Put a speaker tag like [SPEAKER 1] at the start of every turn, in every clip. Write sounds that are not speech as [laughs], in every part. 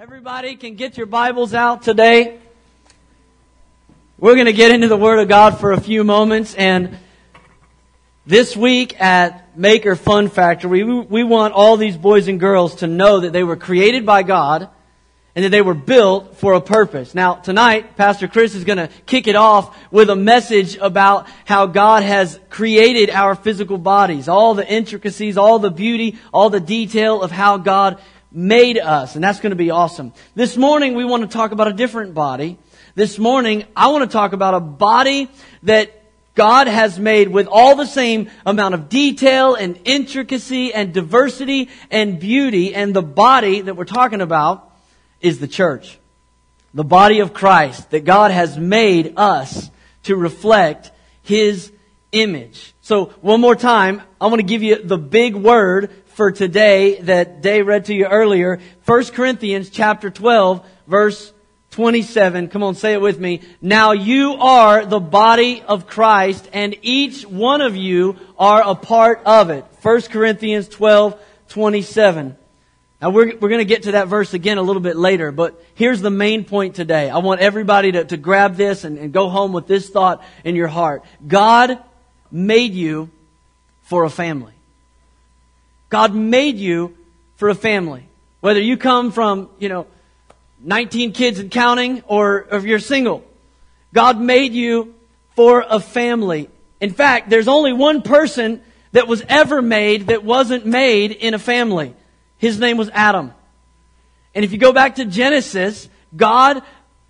[SPEAKER 1] Everybody can get your Bibles out today. We're going to get into the Word of God for a few moments and this week at Maker Fun Factory, we, we want all these boys and girls to know that they were created by God and that they were built for a purpose. Now, tonight, Pastor Chris is going to kick it off with a message about how God has created our physical bodies, all the intricacies, all the beauty, all the detail of how God made us, and that's going to be awesome. This morning we want to talk about a different body. This morning I want to talk about a body that God has made with all the same amount of detail and intricacy and diversity and beauty, and the body that we're talking about is the church. The body of Christ that God has made us to reflect His image. So one more time, I want to give you the big word for today that Dave read to you earlier. 1 Corinthians chapter 12 verse 27. Come on, say it with me. Now you are the body of Christ and each one of you are a part of it. 1 Corinthians 12, 27. Now we're, we're going to get to that verse again a little bit later, but here's the main point today. I want everybody to, to grab this and, and go home with this thought in your heart. God made you for a family. God made you for a family. Whether you come from, you know, 19 kids and counting or if you're single. God made you for a family. In fact, there's only one person that was ever made that wasn't made in a family. His name was Adam. And if you go back to Genesis, God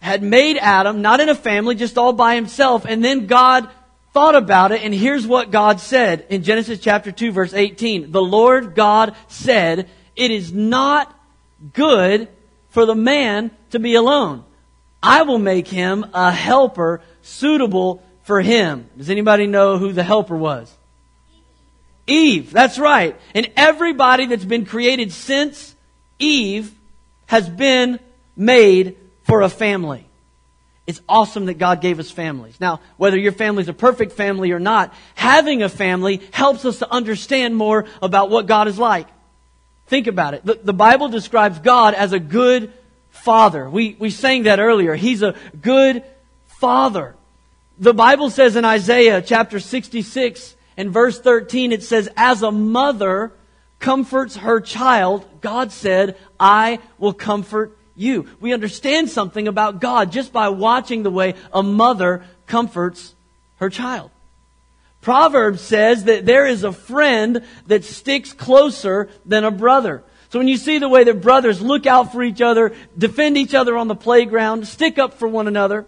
[SPEAKER 1] had made Adam, not in a family, just all by himself, and then God thought about it, and here's what God said in Genesis chapter 2, verse 18. The Lord God said, It is not good for the man to be alone. I will make him a helper suitable for him. Does anybody know who the helper was? Eve. That's right. And everybody that's been created since Eve has been made for a family. It's awesome that God gave us families. Now, whether your family is a perfect family or not, having a family helps us to understand more about what God is like. Think about it. The, the Bible describes God as a good father. We, we sang that earlier. He's a good father. The Bible says in Isaiah chapter 66 and verse 13, it says, As a mother comforts her child, God said, I will comfort you. We understand something about God just by watching the way a mother comforts her child. Proverbs says that there is a friend that sticks closer than a brother. So when you see the way that brothers look out for each other, defend each other on the playground, stick up for one another,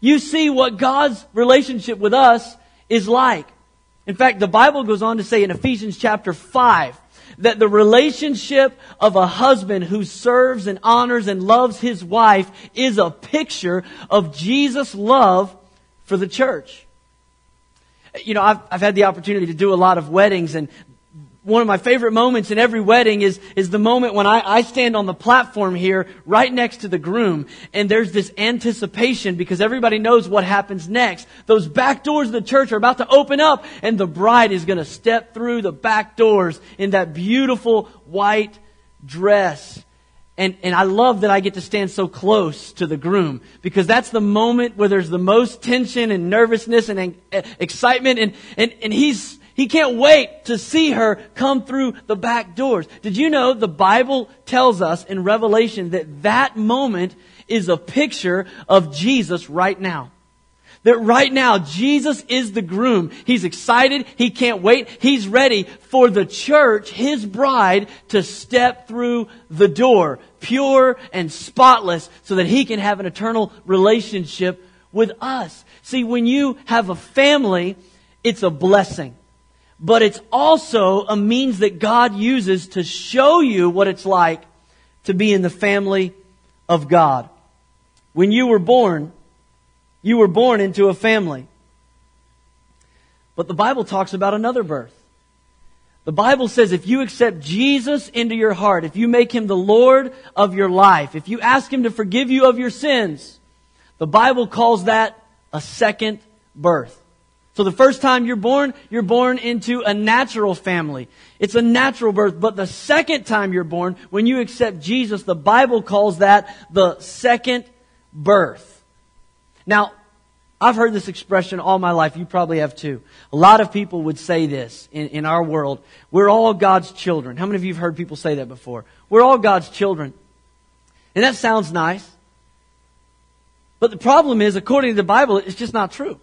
[SPEAKER 1] you see what God's relationship with us is like. In fact, the Bible goes on to say in Ephesians chapter 5 that the relationship of a husband who serves and honors and loves his wife is a picture of Jesus' love for the church. You know, I've, I've had the opportunity to do a lot of weddings and one of my favorite moments in every wedding is, is the moment when I, I stand on the platform here right next to the groom and there's this anticipation because everybody knows what happens next. Those back doors of the church are about to open up and the bride is going to step through the back doors in that beautiful white dress. And, and I love that I get to stand so close to the groom because that's the moment where there's the most tension and nervousness and, and uh, excitement and, and, and he's, he can't wait to see her come through the back doors. Did you know the Bible tells us in Revelation that that moment is a picture of Jesus right now? That right now, Jesus is the groom. He's excited. He can't wait. He's ready for the church, his bride, to step through the door, pure and spotless, so that he can have an eternal relationship with us. See, when you have a family, it's a blessing but it's also a means that God uses to show you what it's like to be in the family of God. When you were born, you were born into a family. But the Bible talks about another birth. The Bible says if you accept Jesus into your heart, if you make him the Lord of your life, if you ask him to forgive you of your sins, the Bible calls that a second birth. So the first time you're born, you're born into a natural family. It's a natural birth. But the second time you're born, when you accept Jesus, the Bible calls that the second birth. Now, I've heard this expression all my life. You probably have too. A lot of people would say this in, in our world. We're all God's children. How many of you have heard people say that before? We're all God's children. And that sounds nice. But the problem is, according to the Bible, it's just not true.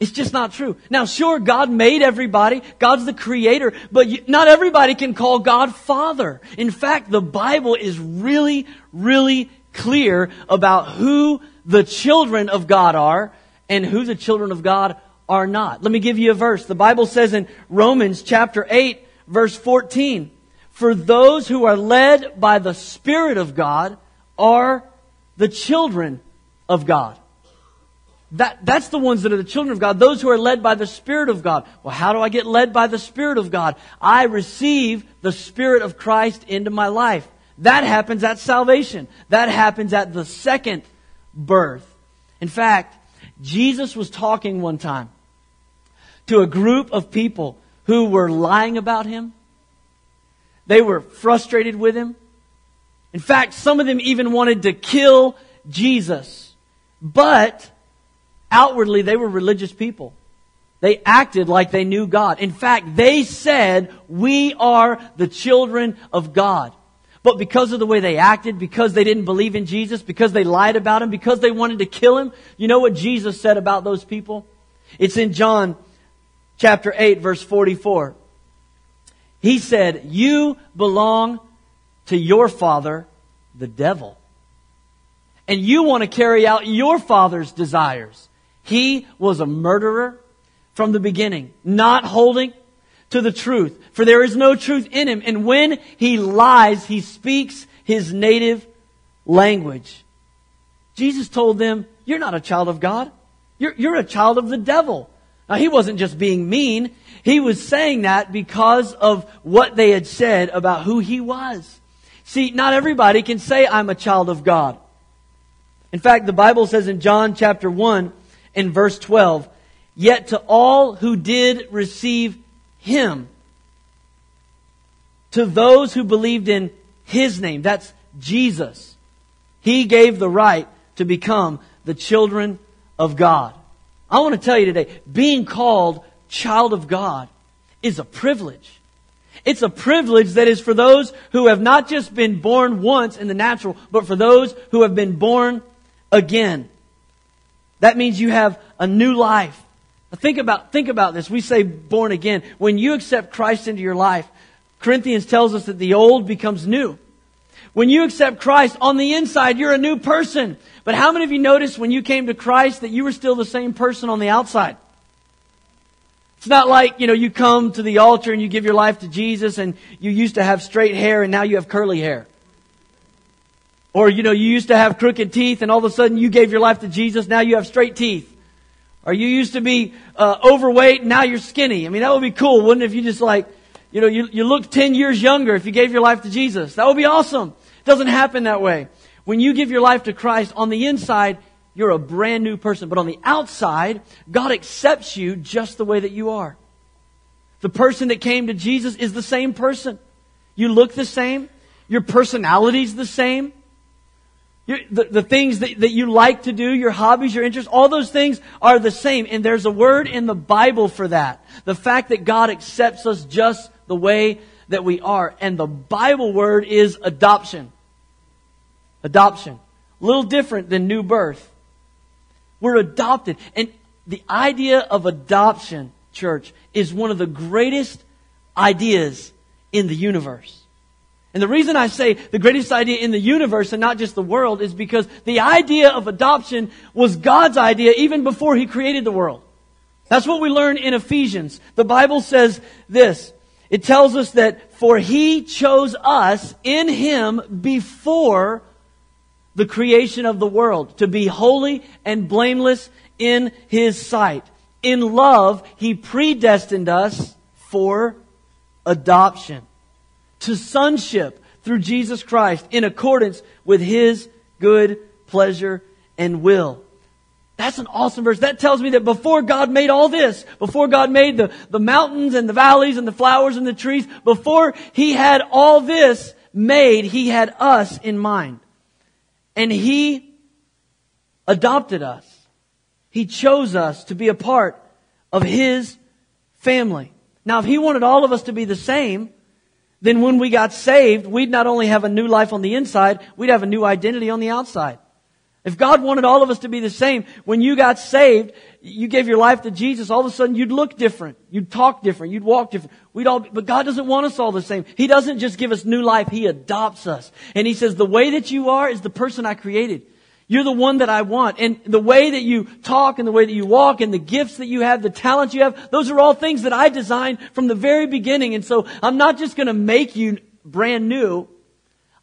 [SPEAKER 1] It's just not true. Now, sure, God made everybody. God's the creator, but you, not everybody can call God Father. In fact, the Bible is really, really clear about who the children of God are and who the children of God are not. Let me give you a verse. The Bible says in Romans chapter 8, verse 14, For those who are led by the Spirit of God are the children of God. That, that's the ones that are the children of God, those who are led by the Spirit of God. Well, how do I get led by the Spirit of God? I receive the Spirit of Christ into my life. That happens at salvation. That happens at the second birth. In fact, Jesus was talking one time to a group of people who were lying about him. They were frustrated with him. In fact, some of them even wanted to kill Jesus. But outwardly, they were religious people. They acted like they knew God. In fact, they said, we are the children of God. But because of the way they acted, because they didn't believe in Jesus, because they lied about him, because they wanted to kill him, you know what Jesus said about those people? It's in John chapter 8 verse 44. He said, you belong to your father, the devil. And you want to carry out your father's desires. He was a murderer from the beginning, not holding to the truth, for there is no truth in him. And when he lies, he speaks his native language. Jesus told them, You're not a child of God. You're, you're a child of the devil. Now, he wasn't just being mean. He was saying that because of what they had said about who he was. See, not everybody can say, I'm a child of God. In fact, the Bible says in John chapter 1 and verse 12, Yet to all who did receive him, to those who believed in his name, that's Jesus, he gave the right to become the children of God. I want to tell you today, being called child of God is a privilege. It's a privilege that is for those who have not just been born once in the natural, but for those who have been born again. That means you have a new life. Think about, think about this. We say born again. When you accept Christ into your life, Corinthians tells us that the old becomes new. When you accept Christ on the inside, you're a new person. But how many of you noticed when you came to Christ that you were still the same person on the outside? It's not like, you know, you come to the altar and you give your life to Jesus and you used to have straight hair and now you have curly hair. Or, you know, you used to have crooked teeth and all of a sudden you gave your life to Jesus, now you have straight teeth. Or you used to be uh, overweight, now you're skinny. I mean, that would be cool, wouldn't it, if you just like, you know, you, you look 10 years younger if you gave your life to Jesus. That would be awesome. It doesn't happen that way. When you give your life to Christ, on the inside, you're a brand new person. But on the outside, God accepts you just the way that you are. The person that came to Jesus is the same person. You look the same. Your personality's the same. The, the things that, that you like to do, your hobbies, your interests, all those things are the same. And there's a word in the Bible for that. The fact that God accepts us just the way that we are. And the Bible word is adoption. Adoption. A little different than new birth. We're adopted. And the idea of adoption, church, is one of the greatest ideas in the universe. And the reason I say the greatest idea in the universe and not just the world is because the idea of adoption was God's idea even before He created the world. That's what we learn in Ephesians. The Bible says this. It tells us that for He chose us in Him before the creation of the world, to be holy and blameless in His sight. In love, He predestined us for adoption to sonship through Jesus Christ in accordance with His good pleasure and will. That's an awesome verse. That tells me that before God made all this, before God made the, the mountains and the valleys and the flowers and the trees, before He had all this made, He had us in mind. And He adopted us. He chose us to be a part of His family. Now, if He wanted all of us to be the same, then when we got saved, we'd not only have a new life on the inside, we'd have a new identity on the outside. If God wanted all of us to be the same, when you got saved, you gave your life to Jesus, all of a sudden you'd look different. You'd talk different. You'd walk different. We'd all, but God doesn't want us all the same. He doesn't just give us new life. He adopts us. And He says, the way that you are is the person I created. You're the one that I want. And the way that you talk and the way that you walk and the gifts that you have, the talents you have, those are all things that I designed from the very beginning. And so I'm not just going to make you brand new.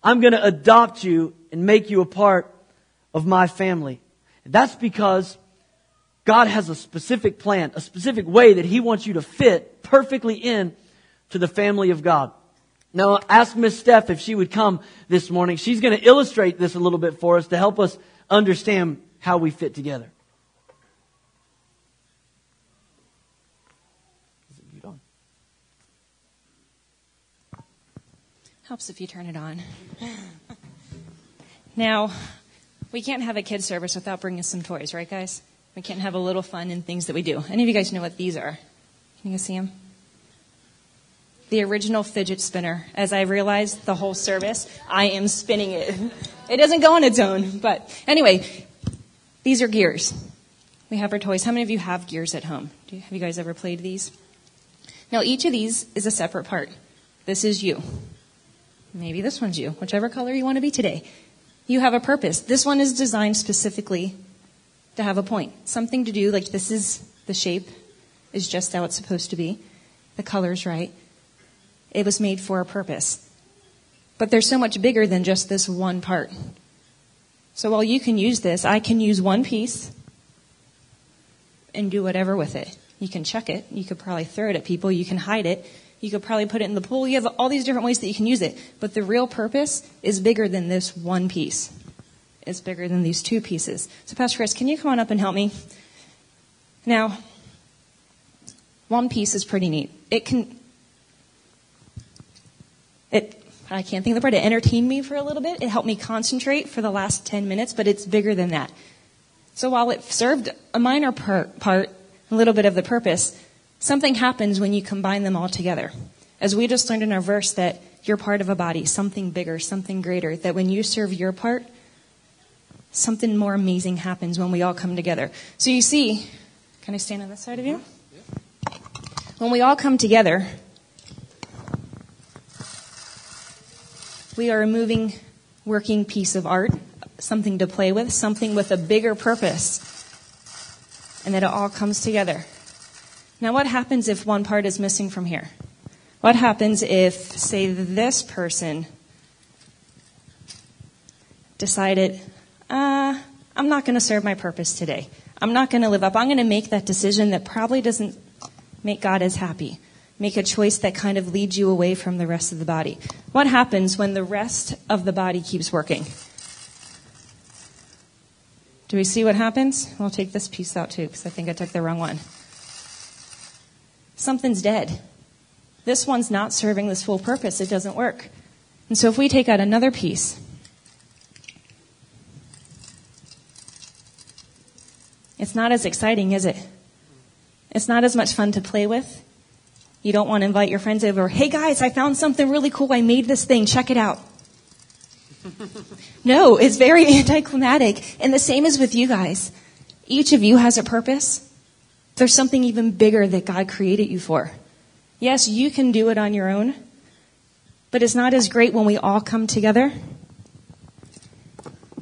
[SPEAKER 1] I'm going to adopt you and make you a part of my family. That's because God has a specific plan, a specific way that He wants you to fit perfectly in to the family of God. Now, ask Miss Steph if she would come this morning. She's going to illustrate this a little bit for us to help us understand how we fit together.
[SPEAKER 2] Helps if you turn it on. now, we can't have a kid service without bringing some toys, right, guys? We can't have a little fun in things that we do. Any of you guys know what these are? Can you see them? The original fidget spinner. As I realized the whole service, I am spinning it. It doesn't go on its own. But anyway, these are gears. We have our toys. How many of you have gears at home? have you guys ever played these? Now, each of these is a separate part. This is you. Maybe this one's you, whichever color you want to be today you have a purpose. This one is designed specifically to have a point. Something to do, like this is the shape is just how it's supposed to be. The color's right. It was made for a purpose. But they're so much bigger than just this one part. So while you can use this, I can use one piece and do whatever with it. You can chuck it. You could probably throw it at people. You can hide it. You could probably put it in the pool. You have all these different ways that you can use it. But the real purpose is bigger than this one piece. It's bigger than these two pieces. So Pastor Chris, can you come on up and help me? Now, one piece is pretty neat. It can, it, I can't think of the word, it entertained me for a little bit. It helped me concentrate for the last 10 minutes, but it's bigger than that. So while it served a minor part, part a little bit of the purpose, Something happens when you combine them all together. As we just learned in our verse that you're part of a body, something bigger, something greater, that when you serve your part, something more amazing happens when we all come together. So you see, can I stand on this side of you? When we all come together, we are a moving, working piece of art, something to play with, something with a bigger purpose, and that it all comes together. Now, what happens if one part is missing from here? What happens if, say, this person decided, uh, I'm not going to serve my purpose today. I'm not going to live up. I'm going to make that decision that probably doesn't make God as happy. Make a choice that kind of leads you away from the rest of the body. What happens when the rest of the body keeps working? Do we see what happens? We'll take this piece out too, because I think I took the wrong one something's dead. This one's not serving this full purpose. It doesn't work. And so if we take out another piece, it's not as exciting, is it? It's not as much fun to play with. You don't want to invite your friends over. Hey guys, I found something really cool. I made this thing. Check it out. [laughs] no, it's very [laughs] anticlimactic. And the same is with you guys. Each of you has a purpose. There's something even bigger that God created you for. Yes, you can do it on your own, but it's not as great when we all come together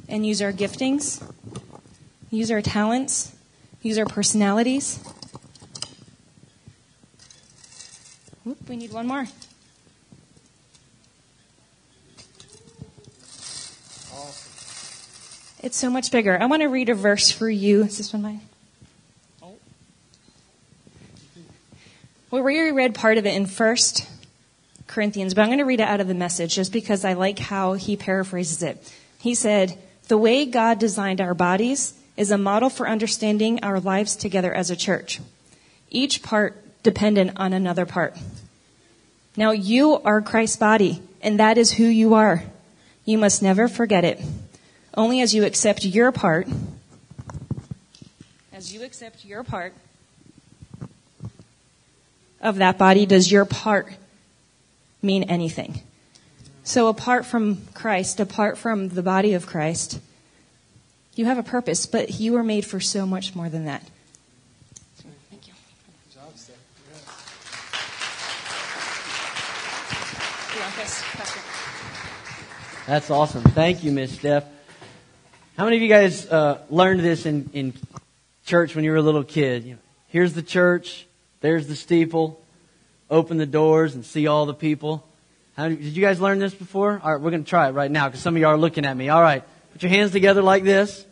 [SPEAKER 2] and use our giftings, use our talents, use our personalities. Oop, we need one more. It's so much bigger. I want to read a verse for you. Is this one mine? Oh. Well, we already read part of it in First Corinthians, but I'm going to read it out of the message just because I like how he paraphrases it. He said, The way God designed our bodies is a model for understanding our lives together as a church. Each part dependent on another part. Now you are Christ's body, and that is who you are. You must never forget it. Only as you accept your part, as you accept your part of that body, does your part mean anything. So apart from Christ, apart from the body of Christ, you have a purpose, but you were made for so much more than that.
[SPEAKER 1] That's awesome. Thank you, Miss Steph. How many of you guys uh, learned this in, in church when you were a little kid? You know, here's the church, there's the steeple, open the doors and see all the people. How, did you guys learn this before? All right, we're going to try it right now because some of you are looking at me. All right, put your hands together like this.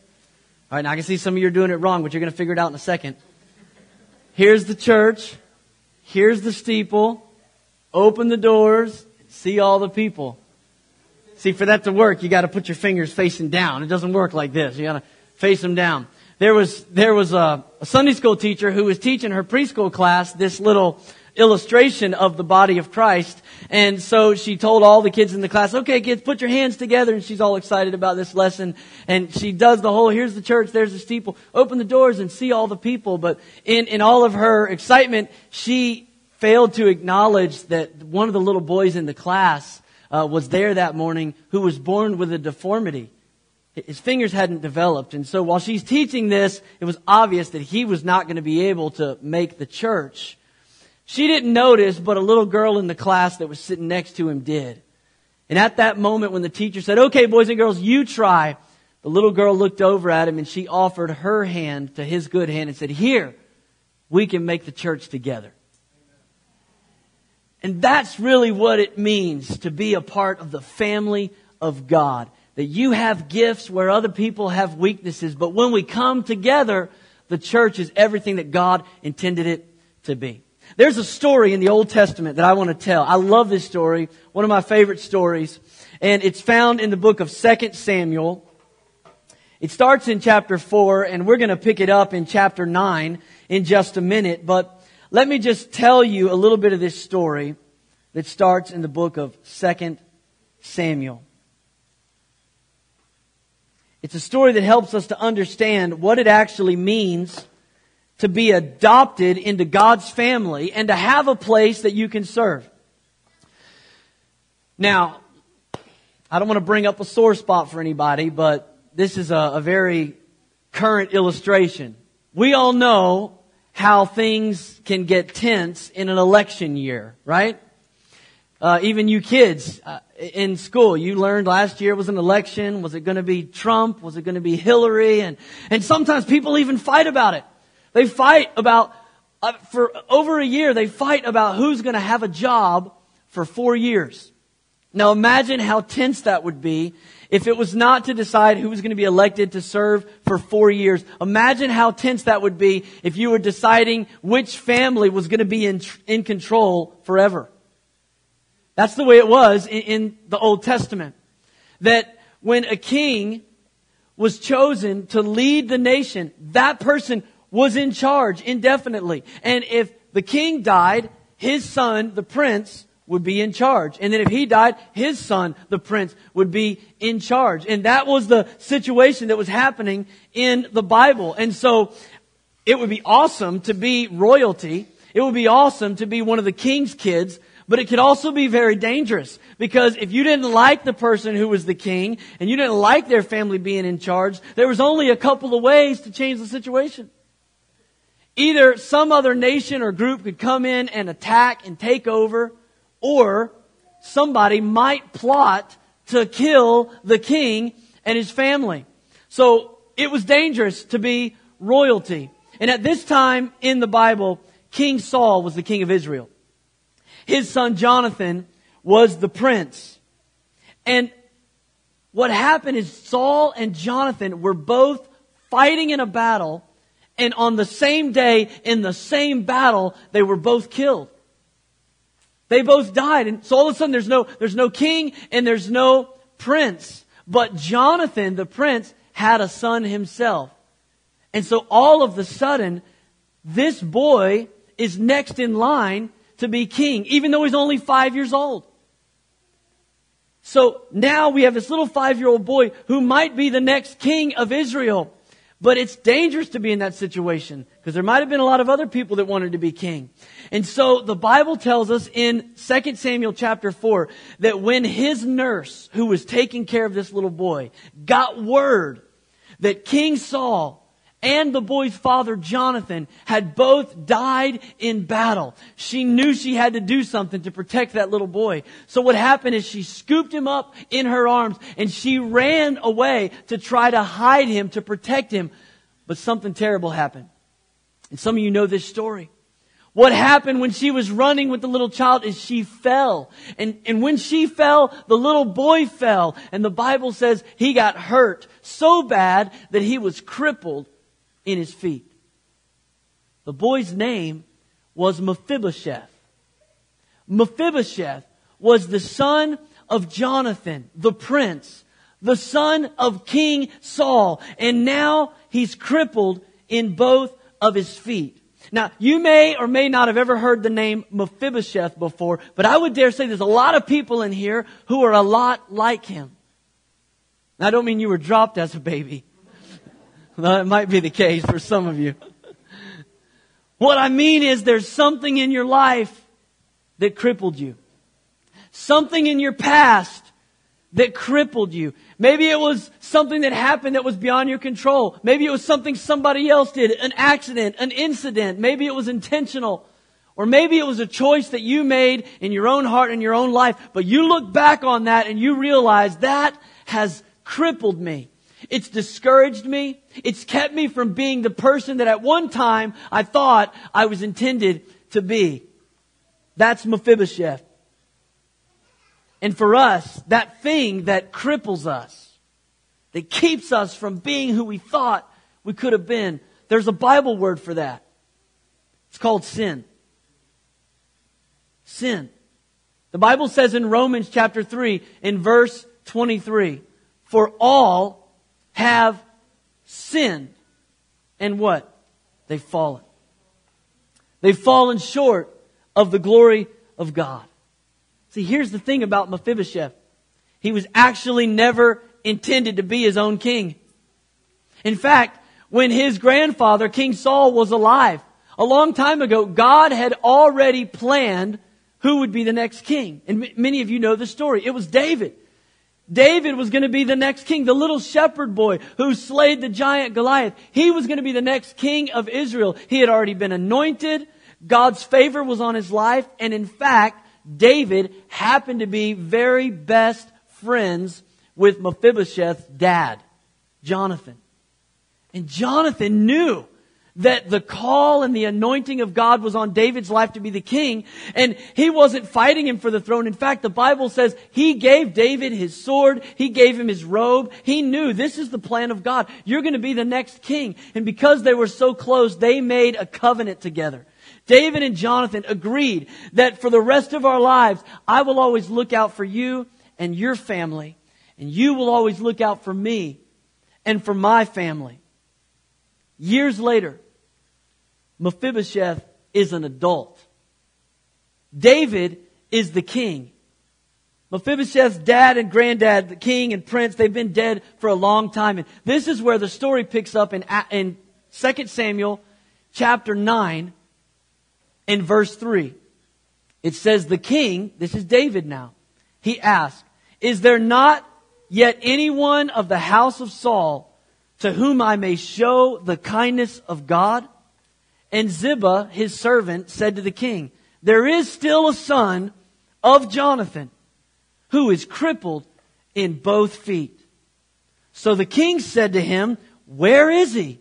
[SPEAKER 1] All right, now I can see some of you are doing it wrong, but you're going to figure it out in a second. Here's the church. Here's the steeple. Open the doors. See all the people. See, for that to work, you got to put your fingers facing down. It doesn't work like this. You got to face them down. There was there was a, a Sunday school teacher who was teaching her preschool class this little illustration of the body of Christ. And so she told all the kids in the class, okay, kids, put your hands together. And she's all excited about this lesson. And she does the whole, here's the church, there's the steeple. Open the doors and see all the people. But in, in all of her excitement, she failed to acknowledge that one of the little boys in the class uh, was there that morning who was born with a deformity. His fingers hadn't developed. And so while she's teaching this, it was obvious that he was not going to be able to make the church. She didn't notice, but a little girl in the class that was sitting next to him did. And at that moment when the teacher said, okay, boys and girls, you try, the little girl looked over at him and she offered her hand to his good hand and said, here, we can make the church together. And that's really what it means to be a part of the family of God. That you have gifts where other people have weaknesses, but when we come together, the church is everything that God intended it to be. There's a story in the Old Testament that I want to tell. I love this story. One of my favorite stories. And it's found in the book of 2 Samuel. It starts in chapter 4 and we're going to pick it up in chapter 9 in just a minute. But let me just tell you a little bit of this story that starts in the book of 2 Samuel. It's a story that helps us to understand what it actually means to be adopted into God's family and to have a place that you can serve. Now, I don't want to bring up a sore spot for anybody, but this is a, a very current illustration. We all know how things can get tense in an election year, right? Uh, even you kids uh, in school, you learned last year was an election. Was it going to be Trump? Was it going to be Hillary? And and sometimes people even fight about it. They fight about, uh, for over a year, they fight about who's going to have a job for four years. Now imagine how tense that would be if it was not to decide who was going to be elected to serve for four years. Imagine how tense that would be if you were deciding which family was going to be in, in control forever. That's the way it was in, in the Old Testament. That when a king was chosen to lead the nation, that person was in charge indefinitely. And if the king died, his son, the prince, would be in charge. And then if he died, his son, the prince, would be in charge. And that was the situation that was happening in the Bible. And so it would be awesome to be royalty. It would be awesome to be one of the king's kids. But it could also be very dangerous because if you didn't like the person who was the king and you didn't like their family being in charge, there was only a couple of ways to change the situation. Either some other nation or group could come in and attack and take over, or somebody might plot to kill the king and his family. So it was dangerous to be royalty. And at this time in the Bible, King Saul was the king of Israel. His son Jonathan was the prince. And what happened is Saul and Jonathan were both fighting in a battle and on the same day, in the same battle, they were both killed. They both died. And so all of a sudden there's no, there's no king and there's no prince. But Jonathan, the prince, had a son himself. And so all of the sudden, this boy is next in line to be king, even though he's only five years old. So now we have this little five year old boy who might be the next king of Israel. But it's dangerous to be in that situation because there might have been a lot of other people that wanted to be king. And so the Bible tells us in 2 Samuel chapter 4 that when his nurse, who was taking care of this little boy, got word that King Saul and the boy's father, Jonathan, had both died in battle. She knew she had to do something to protect that little boy. So what happened is she scooped him up in her arms and she ran away to try to hide him, to protect him. But something terrible happened. And some of you know this story. What happened when she was running with the little child is she fell. And, and when she fell, the little boy fell. And the Bible says he got hurt so bad that he was crippled in his feet. The boy's name was Mephibosheth. Mephibosheth was the son of Jonathan, the prince, the son of King Saul, and now he's crippled in both of his feet. Now, you may or may not have ever heard the name Mephibosheth before, but I would dare say there's a lot of people in here who are a lot like him. I don't mean you were dropped as a baby. That might be the case for some of you. What I mean is there's something in your life that crippled you. Something in your past that crippled you. Maybe it was something that happened that was beyond your control. Maybe it was something somebody else did, an accident, an incident. Maybe it was intentional. Or maybe it was a choice that you made in your own heart and your own life, but you look back on that and you realize that has crippled me. It's discouraged me. It's kept me from being the person that at one time I thought I was intended to be. That's Mephibosheth. And for us, that thing that cripples us, that keeps us from being who we thought we could have been, there's a Bible word for that. It's called sin. Sin. The Bible says in Romans chapter 3, in verse 23, for all have sinned. And what? They've fallen. They've fallen short of the glory of God. See, here's the thing about Mephibosheth. He was actually never intended to be his own king. In fact, when his grandfather, King Saul, was alive, a long time ago, God had already planned who would be the next king. And many of you know the story. It was David. David was going to be the next king, the little shepherd boy who slayed the giant Goliath. He was going to be the next king of Israel. He had already been anointed. God's favor was on his life. And in fact, David happened to be very best friends with Mephibosheth's dad, Jonathan. And Jonathan knew that the call and the anointing of God was on David's life to be the king, and he wasn't fighting him for the throne. In fact, the Bible says he gave David his sword, he gave him his robe. He knew this is the plan of God. You're going to be the next king. And because they were so close, they made a covenant together. David and Jonathan agreed that for the rest of our lives, I will always look out for you and your family, and you will always look out for me and for my family. Years later, Mephibosheth is an adult. David is the king. Mephibosheth's dad and granddad, the king and prince, they've been dead for a long time. And this is where the story picks up in, in 2 Samuel chapter 9 and verse 3. It says, The king, this is David now, he asked, Is there not yet anyone of the house of Saul to whom I may show the kindness of God? And Ziba, his servant, said to the king, There is still a son of Jonathan who is crippled in both feet. So the king said to him, Where is he?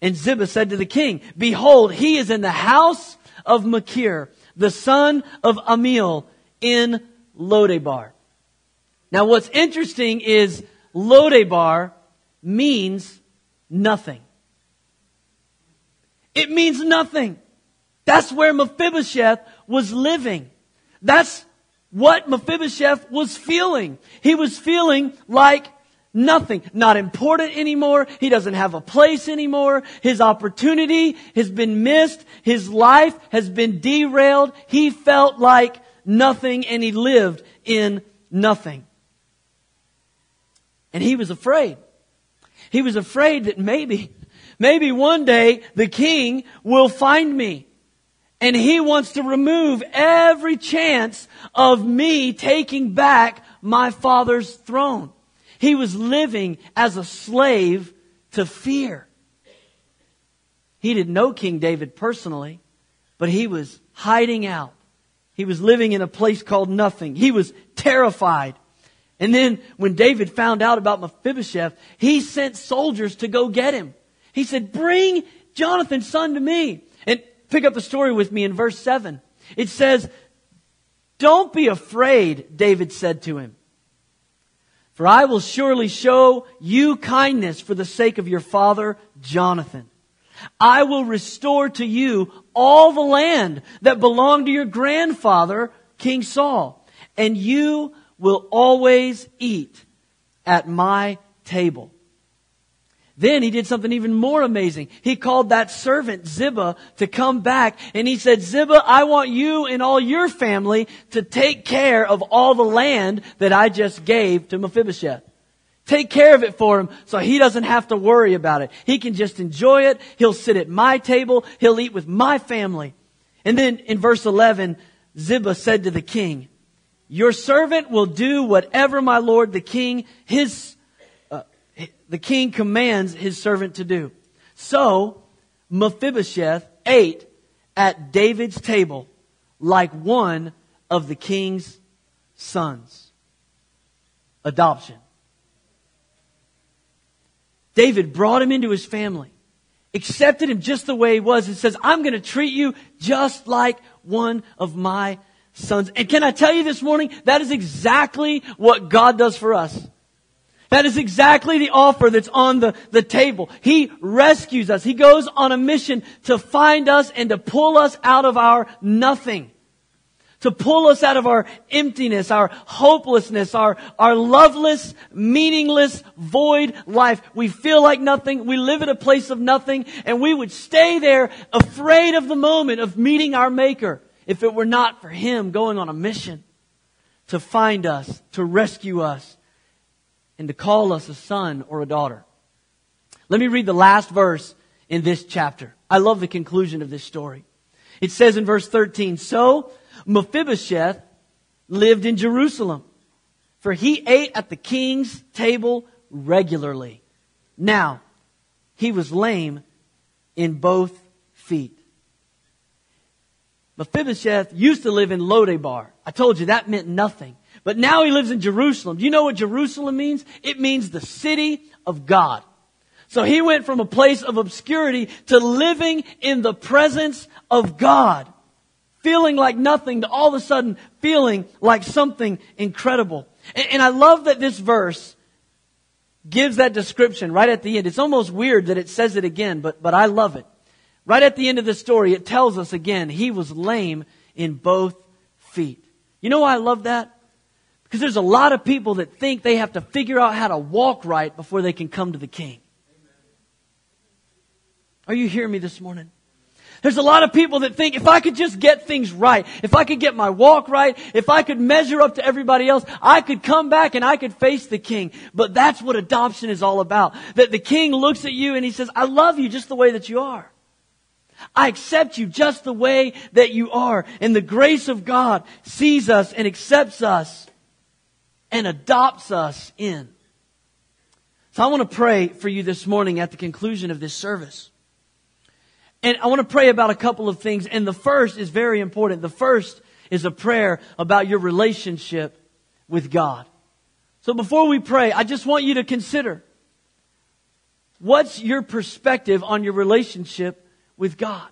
[SPEAKER 1] And Ziba said to the king, Behold, he is in the house of Machir, the son of Ammiel, in Lodebar. Now what's interesting is Lodebar means nothing. It means nothing. That's where Mephibosheth was living. That's what Mephibosheth was feeling. He was feeling like nothing, not important anymore. He doesn't have a place anymore. His opportunity has been missed. His life has been derailed. He felt like nothing and he lived in nothing. And he was afraid. He was afraid that maybe, maybe one day the king will find me. And he wants to remove every chance of me taking back my father's throne. He was living as a slave to fear. He didn't know King David personally, but he was hiding out. He was living in a place called nothing. He was terrified. And then when David found out about Mephibosheth, he sent soldiers to go get him. He said, bring Jonathan's son to me. And pick up the story with me in verse 7. It says, Don't be afraid, David said to him. For I will surely show you kindness for the sake of your father, Jonathan. I will restore to you all the land that belonged to your grandfather, King Saul, and you will always eat at my table. Then he did something even more amazing. He called that servant Ziba to come back and he said, Ziba, I want you and all your family to take care of all the land that I just gave to Mephibosheth. Take care of it for him so he doesn't have to worry about it. He can just enjoy it. He'll sit at my table. He'll eat with my family. And then in verse 11, Ziba said to the king, your servant will do whatever my lord the king, his, the king commands his servant to do. So Mephibosheth ate at David's table like one of the king's sons. Adoption. David brought him into his family, accepted him just the way he was, and says, I'm going to treat you just like one of my sons. And can I tell you this morning, that is exactly what God does for us. That is exactly the offer that's on the, the table. He rescues us. He goes on a mission to find us and to pull us out of our nothing. To pull us out of our emptiness, our hopelessness, our, our loveless, meaningless, void life. We feel like nothing. We live in a place of nothing and we would stay there afraid of the moment of meeting our maker if it were not for Him going on a mission to find us, to rescue us, and to call us a son or a daughter. Let me read the last verse in this chapter. I love the conclusion of this story. It says in verse 13, So Mephibosheth lived in Jerusalem, for he ate at the king's table regularly. Now, he was lame in both feet. Mephibosheth used to live in Lodebar. I told you that meant nothing. But now he lives in Jerusalem. Do you know what Jerusalem means? It means the city of God. So he went from a place of obscurity to living in the presence of God. Feeling like nothing to all of a sudden feeling like something incredible. And, and I love that this verse gives that description right at the end. It's almost weird that it says it again, but, but I love it. Right at the end of the story, it tells us again, he was lame in both feet. You know why I love that? Because there's a lot of people that think they have to figure out how to walk right before they can come to the king. Are you hearing me this morning? There's a lot of people that think if I could just get things right, if I could get my walk right, if I could measure up to everybody else, I could come back and I could face the king. But that's what adoption is all about. That the king looks at you and he says, I love you just the way that you are. I accept you just the way that you are. And the grace of God sees us and accepts us and adopts us in. So I want to pray for you this morning at the conclusion of this service. And I want to pray about a couple of things. And the first is very important. The first is a prayer about your relationship with God. So before we pray, I just want you to consider what's your perspective on your relationship with God?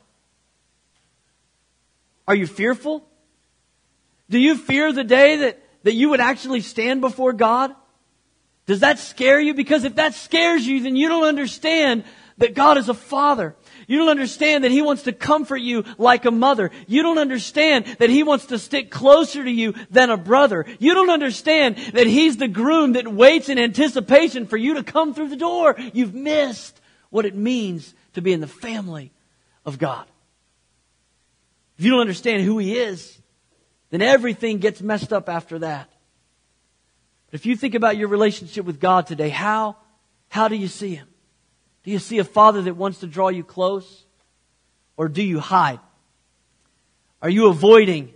[SPEAKER 1] Are you fearful? Do you fear the day that, that you would actually stand before God? Does that scare you? Because if that scares you, then you don't understand that God is a father. You don't understand that He wants to comfort you like a mother. You don't understand that He wants to stick closer to you than a brother. You don't understand that He's the groom that waits in anticipation for you to come through the door. You've missed what it means to be in the family of God. If you don't understand who He is, then everything gets messed up after that. But if you think about your relationship with God today, how, how do you see Him? Do you see a father that wants to draw you close? Or do you hide? Are you avoiding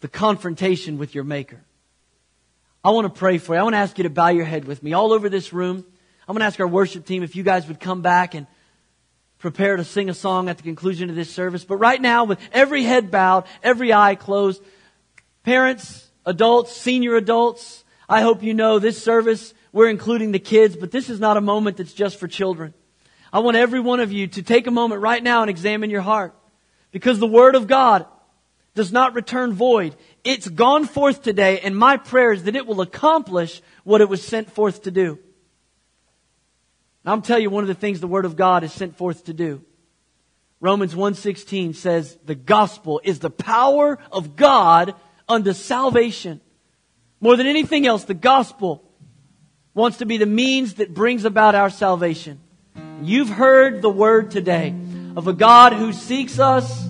[SPEAKER 1] the confrontation with your maker? I want to pray for you. I want to ask you to bow your head with me all over this room. I'm going to ask our worship team if you guys would come back and prepare to sing a song at the conclusion of this service. But right now, with every head bowed, every eye closed, parents, adults, senior adults, I hope you know this service, we're including the kids, but this is not a moment that's just for children. I want every one of you to take a moment right now and examine your heart. Because the Word of God does not return void. It's gone forth today, and my prayer is that it will accomplish what it was sent forth to do. I'm tell you one of the things the Word of God is sent forth to do. Romans 1.16 says, the gospel is the power of God unto salvation. More than anything else, the gospel wants to be the means that brings about our salvation. You've heard the word today of a God who seeks us,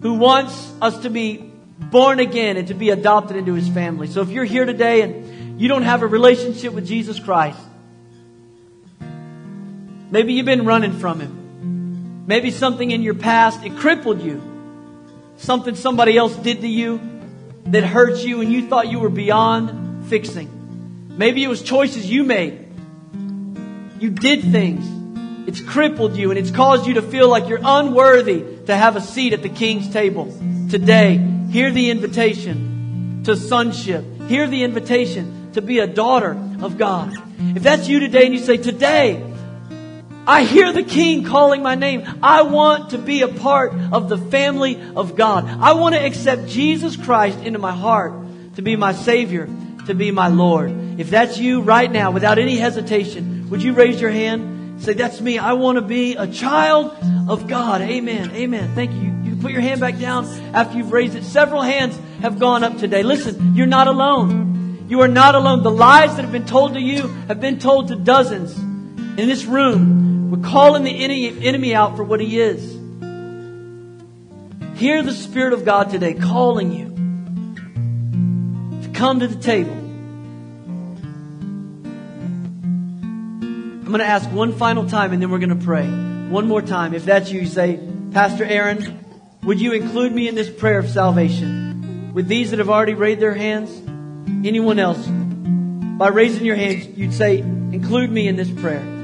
[SPEAKER 1] who wants us to be born again and to be adopted into his family. So if you're here today and you don't have a relationship with Jesus Christ, maybe you've been running from him. Maybe something in your past, it crippled you. Something somebody else did to you that hurt you and you thought you were beyond fixing. Maybe it was choices you made. You did things. It's crippled you and it's caused you to feel like you're unworthy to have a seat at the king's table. Today, hear the invitation to sonship. Hear the invitation to be a daughter of God. If that's you today and you say, today, I hear the king calling my name. I want to be a part of the family of God. I want to accept Jesus Christ into my heart to be my savior, to be my Lord. If that's you right now, without any hesitation, would you raise your hand? Say, that's me. I want to be a child of God. Amen. Amen. Thank you. You can put your hand back down after you've raised it. Several hands have gone up today. Listen, you're not alone. You are not alone. The lies that have been told to you have been told to dozens in this room. We're calling the enemy out for what he is. Hear the Spirit of God today calling you to come to the table. I'm going to ask one final time and then we're going to pray. One more time. If that's you, you say, Pastor Aaron, would you include me in this prayer of salvation? With these that have already raised their hands? Anyone else? By raising your hands, you'd say, include me in this prayer.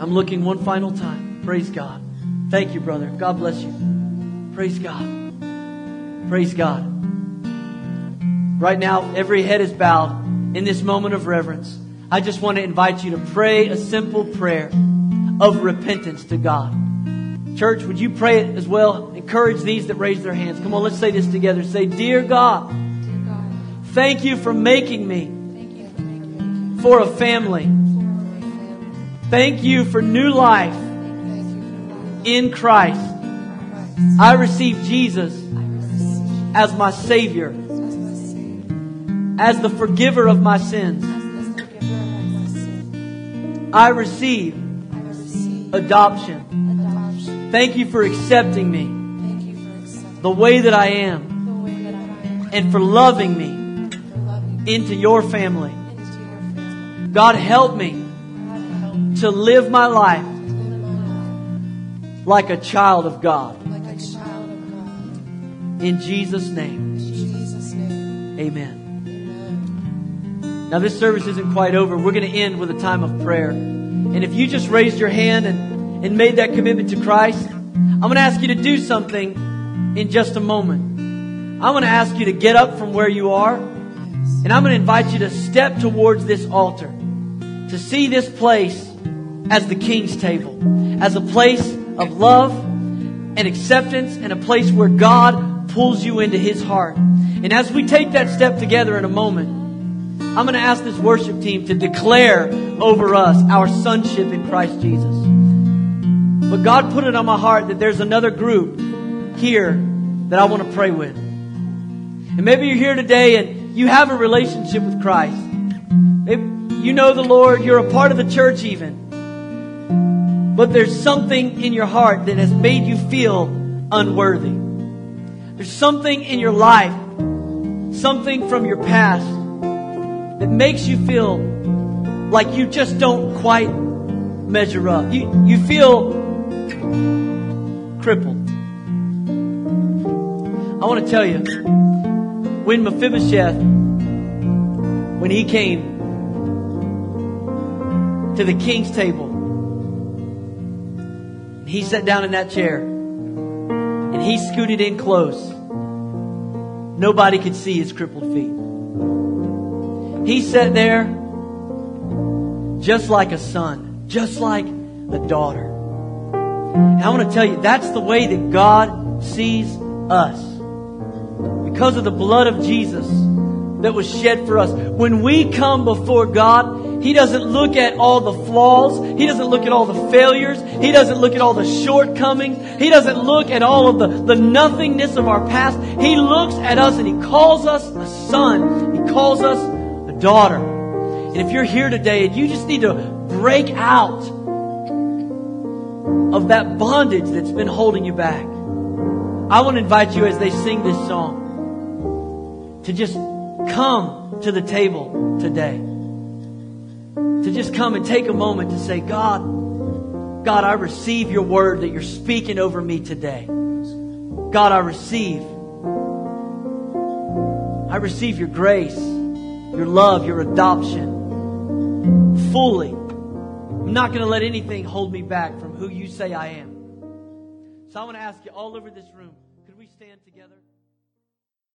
[SPEAKER 1] I'm looking one final time. Praise God. Thank you, brother. God bless you. Praise God. Praise God. Right now, every head is bowed in this moment of reverence. I just want to invite you to pray a simple prayer of repentance to God. Church, would you pray it as well? Encourage these that raise their hands. Come on, let's say this together. Say, Dear God, Dear God thank you for making me for a family. Thank you for new life in Christ. I receive Jesus as my Savior, as the forgiver of my sins. I receive, adoption. Thank you for accepting me the way that I am and for loving me into your family. God, help me to live my life like a child of God. In Jesus' name. Amen. Now, this service isn't quite over. We're going to end with a time of prayer. And if you just raised your hand and, and made that commitment to Christ, I'm going to ask you to do something in just a moment. I'm going to ask you to get up from where you are, and I'm going to invite you to step towards this altar, to see this place as the King's table, as a place of love and acceptance, and a place where God pulls you into His heart. And as we take that step together in a moment, I'm going to ask this worship team to declare over us our sonship in Christ Jesus. But God put it on my heart that there's another group here that I want to pray with. And maybe you're here today and you have a relationship with Christ. Maybe you know the Lord, you're a part of the church even. But there's something in your heart that has made you feel unworthy. There's something in your life, something from your past that makes you feel like you just don't quite measure up. You, you feel crippled. I want to tell you, when Mephibosheth, when he came to the king's table, he sat down in that chair and he scooted in close. Nobody could see his crippled feet. He sat there just like a son, just like a daughter. And I want to tell you, that's the way that God sees us. Because of the blood of Jesus that was shed for us. When we come before God, He doesn't look at all the flaws. He doesn't look at all the failures. He doesn't look at all the shortcomings. He doesn't look at all of the, the nothingness of our past. He looks at us and He calls us a son. He calls us a daughter. And if you're here today and you just need to break out of that bondage that's been holding you back, I want to invite you as they sing this song to just come to the table today. To just come and take a moment to say, God, God, I receive your word that you're speaking over me today. God, I receive. I receive your grace, your love, your adoption fully. I'm not going to let anything hold me back from who you say I am. So I want to ask you all over this room, could we stand together?